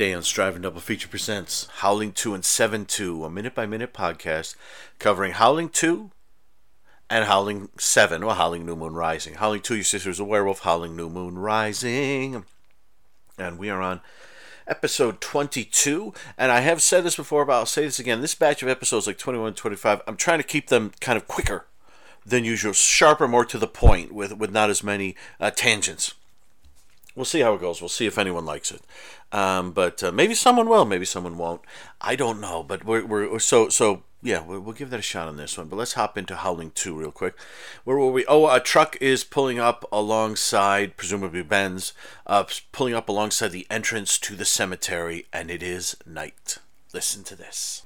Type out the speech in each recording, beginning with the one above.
Day on Striving Double Feature presents Howling 2 and 7 2, a minute by minute podcast covering Howling 2 and Howling 7, or Howling New Moon Rising. Howling 2, Your Sister's a Werewolf, Howling New Moon Rising. And we are on episode 22. And I have said this before, but I'll say this again. This batch of episodes, like 21 25, I'm trying to keep them kind of quicker than usual, sharper, more to the point, with, with not as many uh, tangents we'll see how it goes. We'll see if anyone likes it. Um, but uh, maybe someone will, maybe someone won't. I don't know. But we're, we're so so yeah. We'll, we'll give that a shot on this one. But let's hop into Howling Two real quick. Where were we? Oh, a truck is pulling up alongside, presumably Ben's, uh, pulling up alongside the entrance to the cemetery, and it is night. Listen to this.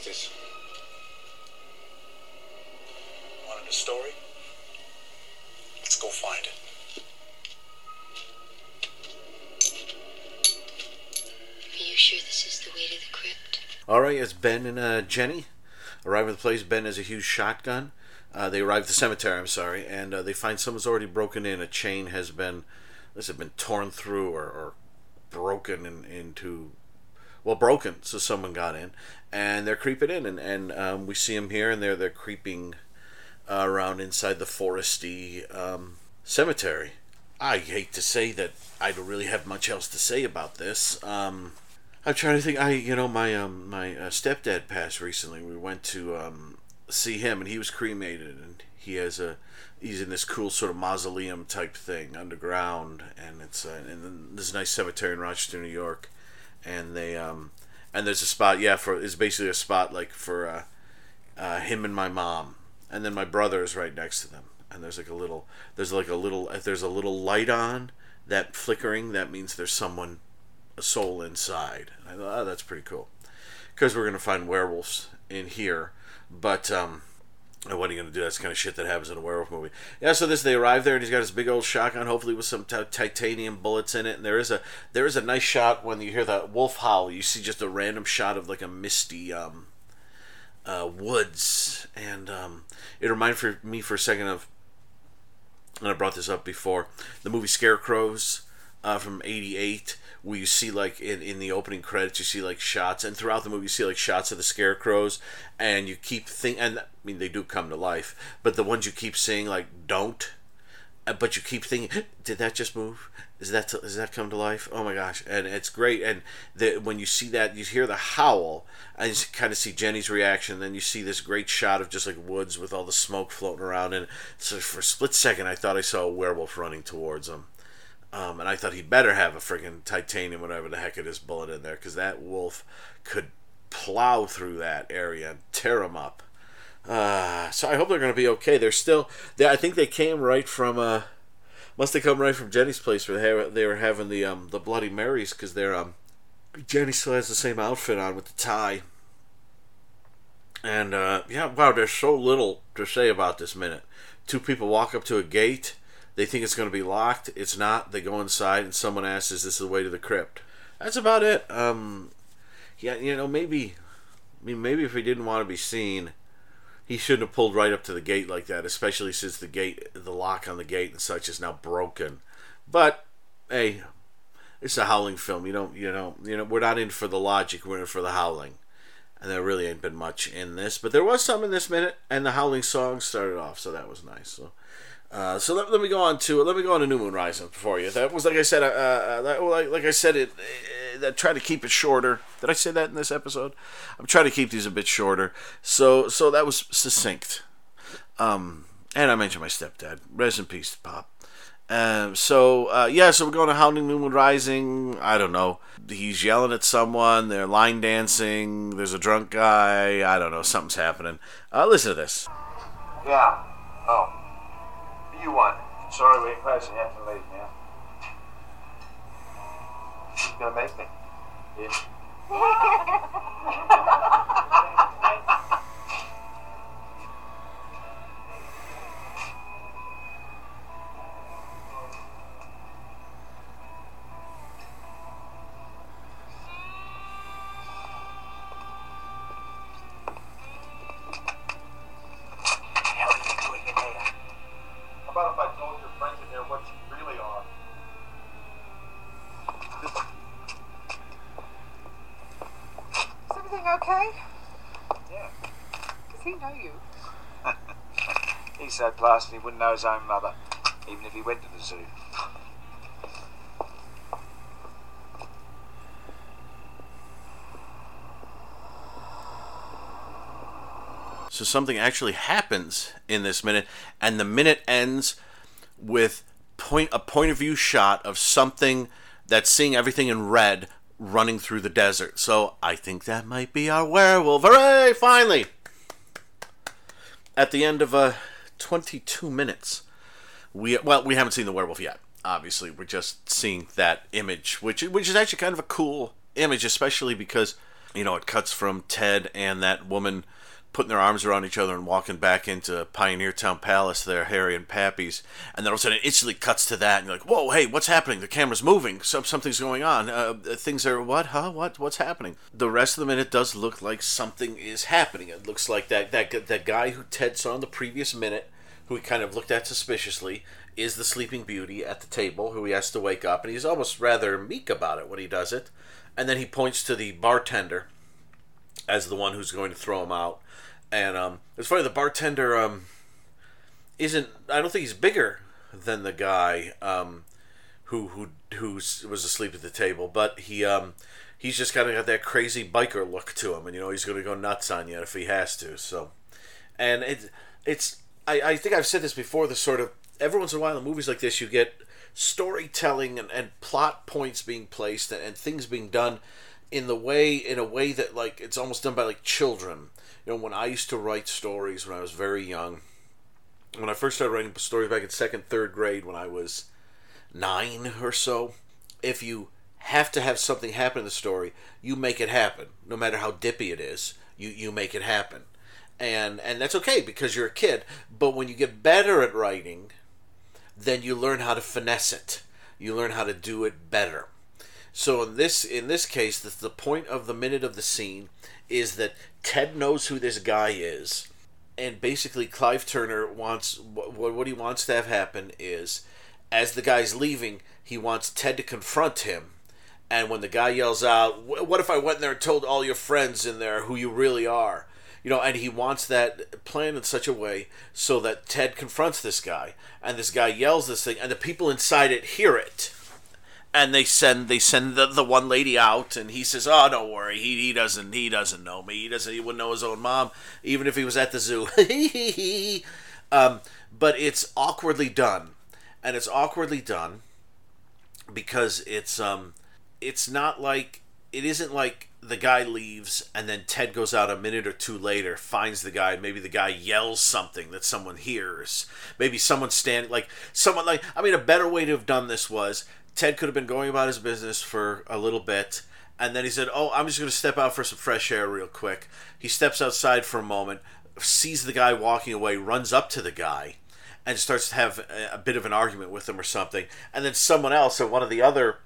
Take this. Wanted a story? Let's go find it. Are you sure this is the way to the crypt? All right, it's Ben and uh, Jenny arrive at the place. Ben has a huge shotgun. Uh, they arrive at the cemetery. I'm sorry, and uh, they find someone's already broken in. A chain has been, this has been torn through or, or broken in, into, well, broken. So someone got in, and they're creeping in, and and um, we see them here, and they're they're creeping uh, around inside the foresty um, cemetery. I hate to say that I don't really have much else to say about this. Um, I'm trying to think. I, you know, my um, my uh, stepdad passed recently. We went to um, see him, and he was cremated, and he has a he's in this cool sort of mausoleum type thing underground, and it's uh, in this nice cemetery in Rochester, New York, and they um and there's a spot, yeah, for it's basically a spot like for uh, uh, him and my mom, and then my brother is right next to them, and there's like a little there's like a little if there's a little light on that flickering, that means there's someone a soul inside. And I thought, oh, that's pretty cool. Because we're to find werewolves in here. But, um, and what are you going to do? That's the kind of shit that happens in a werewolf movie. Yeah, so this, they arrive there and he's got his big old shotgun, hopefully with some t- titanium bullets in it. And there is a, there is a nice shot when you hear that wolf howl. You see just a random shot of like a misty, um, uh, woods. And, um, it reminded me for a second of, and I brought this up before, the movie Scarecrows uh, from '88, where you see like in, in the opening credits, you see like shots, and throughout the movie, you see like shots of the scarecrows, and you keep think, and I mean they do come to life, but the ones you keep seeing like don't, uh, but you keep thinking, did that just move? Is that does that come to life? Oh my gosh! And it's great. And the, when you see that, you hear the howl, and you kind of see Jenny's reaction. And then you see this great shot of just like woods with all the smoke floating around. And so for a split second, I thought I saw a werewolf running towards them. Um, and I thought he better have a friggin' titanium, whatever the heck it is, bullet in there, because that wolf could plow through that area and tear him up. Uh, so I hope they're going to be okay. They're still, they, I think they came right from, uh, must have come right from Jenny's place where they, they were having the um, the Bloody Marys, because they're, um, Jenny still has the same outfit on with the tie. And, uh, yeah, wow, there's so little to say about this minute. Two people walk up to a gate they think it's going to be locked. It's not. They go inside, and someone asks, "Is this the way to the crypt?" That's about it. Um, yeah, you know, maybe, I mean, maybe if he didn't want to be seen, he shouldn't have pulled right up to the gate like that. Especially since the gate, the lock on the gate and such is now broken. But hey, it's a howling film. You don't, you know, you know, we're not in for the logic. We're in for the howling. And there really ain't been much in this, but there was some in this minute, and the howling song started off, so that was nice. So uh, so let, let me go on to let me go on to New Moon Rising for you. That was like I said, uh, uh, that, like, like I said, it. Uh, try to keep it shorter. Did I say that in this episode? I'm trying to keep these a bit shorter. So so that was succinct. Um, and I mentioned my stepdad. Rest in peace, Pop. Um, so uh, yeah, so we're going to Howling Moon Rising. I don't know. He's yelling at someone. They're line dancing. There's a drunk guy. I don't know. Something's happening. Uh, listen to this. Yeah. Oh. You won. Sorry we're closing. You have to leave now. Who's gonna make me? You? okay? Yeah. Does he know you? He's so plastered he wouldn't know his own mother, even if he went to the zoo. So something actually happens in this minute, and the minute ends with point a point of view shot of something that's seeing everything in red running through the desert. So I think that might be our werewolf. Hooray! Finally, at the end of uh, 22 minutes, we well we haven't seen the werewolf yet. Obviously, we're just seeing that image, which which is actually kind of a cool image, especially because you know it cuts from Ted and that woman putting their arms around each other and walking back into Pioneertown Palace there, Harry and Pappy's, and then all of a sudden it instantly cuts to that, and you're like, "Whoa, hey, what's happening? The camera's moving. Some something's going on. Uh, things are what? Huh? What? What's happening?" The rest of the minute does look like something is happening. It looks like that that that guy who Ted saw in the previous minute, who he kind of looked at suspiciously, is the Sleeping Beauty at the table, who he has to wake up, and he's almost rather meek about it when he does it, and then he points to the bartender as the one who's going to throw him out. And um, it's funny, the bartender um, isn't. I don't think he's bigger than the guy um, who who who was asleep at the table, but he um, he's just kind of got that crazy biker look to him, and you know he's going to go nuts on you if he has to. So, and it it's I, I think I've said this before. The sort of every once in a while in movies like this, you get storytelling and, and plot points being placed and, and things being done in the way in a way that like it's almost done by like children. You know, when I used to write stories when I was very young, when I first started writing stories back in second, third grade when I was nine or so, if you have to have something happen in the story, you make it happen. No matter how dippy it is, you, you make it happen. And and that's okay because you're a kid. But when you get better at writing, then you learn how to finesse it. You learn how to do it better. So in this in this case, the, the point of the minute of the scene is that Ted knows who this guy is, and basically Clive Turner wants what what he wants to have happen is, as the guy's leaving, he wants Ted to confront him, and when the guy yells out, "What if I went there and told all your friends in there who you really are?" You know, and he wants that planned in such a way so that Ted confronts this guy, and this guy yells this thing, and the people inside it hear it and they send they send the, the one lady out and he says oh don't worry he, he doesn't he doesn't know me he doesn't he wouldn't know his own mom even if he was at the zoo um, but it's awkwardly done and it's awkwardly done because it's um it's not like it isn't like the guy leaves and then Ted goes out a minute or two later, finds the guy, maybe the guy yells something that someone hears. Maybe someone standing like someone like I mean a better way to have done this was Ted could have been going about his business for a little bit and then he said, "Oh, I'm just going to step out for some fresh air real quick." He steps outside for a moment, sees the guy walking away, runs up to the guy and starts to have a, bit of an argument with him or something. And then someone else or one of the other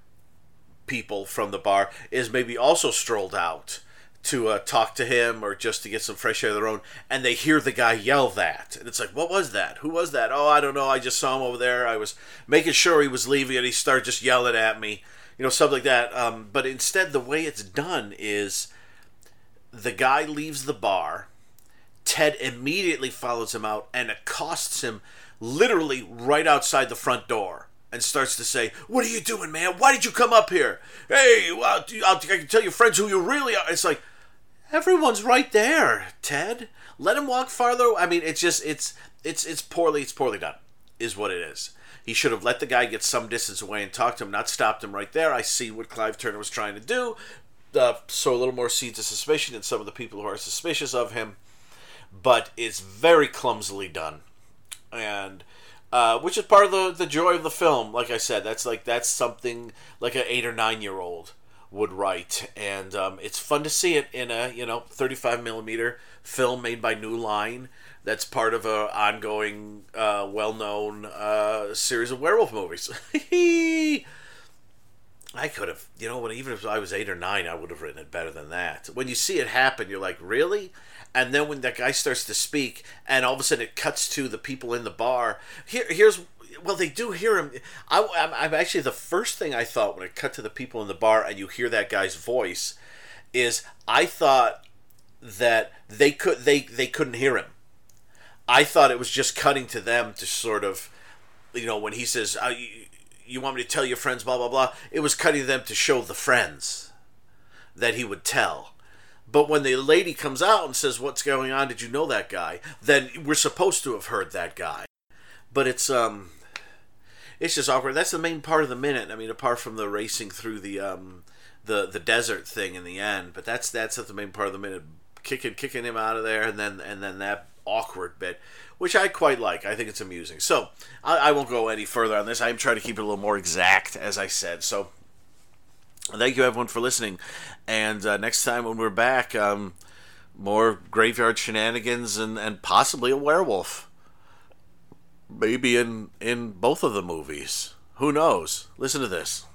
people from the bar is maybe also strolled out to uh, talk to him or just to get some fresh air of their own and they hear the guy yell that. And it's like what was that? Who was that? Oh i don't know. I just saw him over there. I was making sure he was leaving and he started just yelling at me you know something like that. Um, but instead the way it's done is the guy leaves the bar. Ted immediately follows him out and accosts him literally right outside the front door and starts to say, "What are you doing, man? Why did you come up here? Hey, well, I can tell your friends who you really are." It's like everyone's right there, Ted. Let him walk farther. I mean, it's just it's it's it's poorly it's poorly done, is what it is. He should have let the guy get some distance away and talked to him, not stopped him right there. I see what Clive Turner was trying to do. Uh, a little more seeds of suspicion in some of the people who are suspicious of him. But it's very clumsily done. And uh, which is part of the, the joy of the film. Like I said, that's like that's something like an eight or nine year old would write, and um, it's fun to see it in a you know 35 millimeter film made by New Line. That's part of a ongoing, uh, well known uh, series of werewolf movies. I could have, you know, when even if I was eight or nine, I would have written it better than that. When you see it happen, you're like, really? And then when that guy starts to speak, and all of a sudden it cuts to the people in the bar. Here, here's well, they do hear him. I, I'm, I'm actually the first thing I thought when it cut to the people in the bar and you hear that guy's voice is I thought that they could they they couldn't hear him. I thought it was just cutting to them to sort of, you know, when he says, uh, you, "You want me to tell your friends?" Blah blah blah. It was cutting to them to show the friends that he would tell. But when the lady comes out and says, "What's going on? Did you know that guy?" Then we're supposed to have heard that guy. But it's um, it's just awkward. That's the main part of the minute. I mean, apart from the racing through the um, the the desert thing in the end, but that's that's the main part of the minute. Kicking kicking him out of there, and then and then that awkward bit, which I quite like. I think it's amusing. So I, I won't go any further on this. I'm trying to keep it a little more exact, as I said. So thank you everyone for listening, and uh, next time when we're back, um, more graveyard shenanigans and and possibly a werewolf maybe in in both of the movies. Who knows? Listen to this.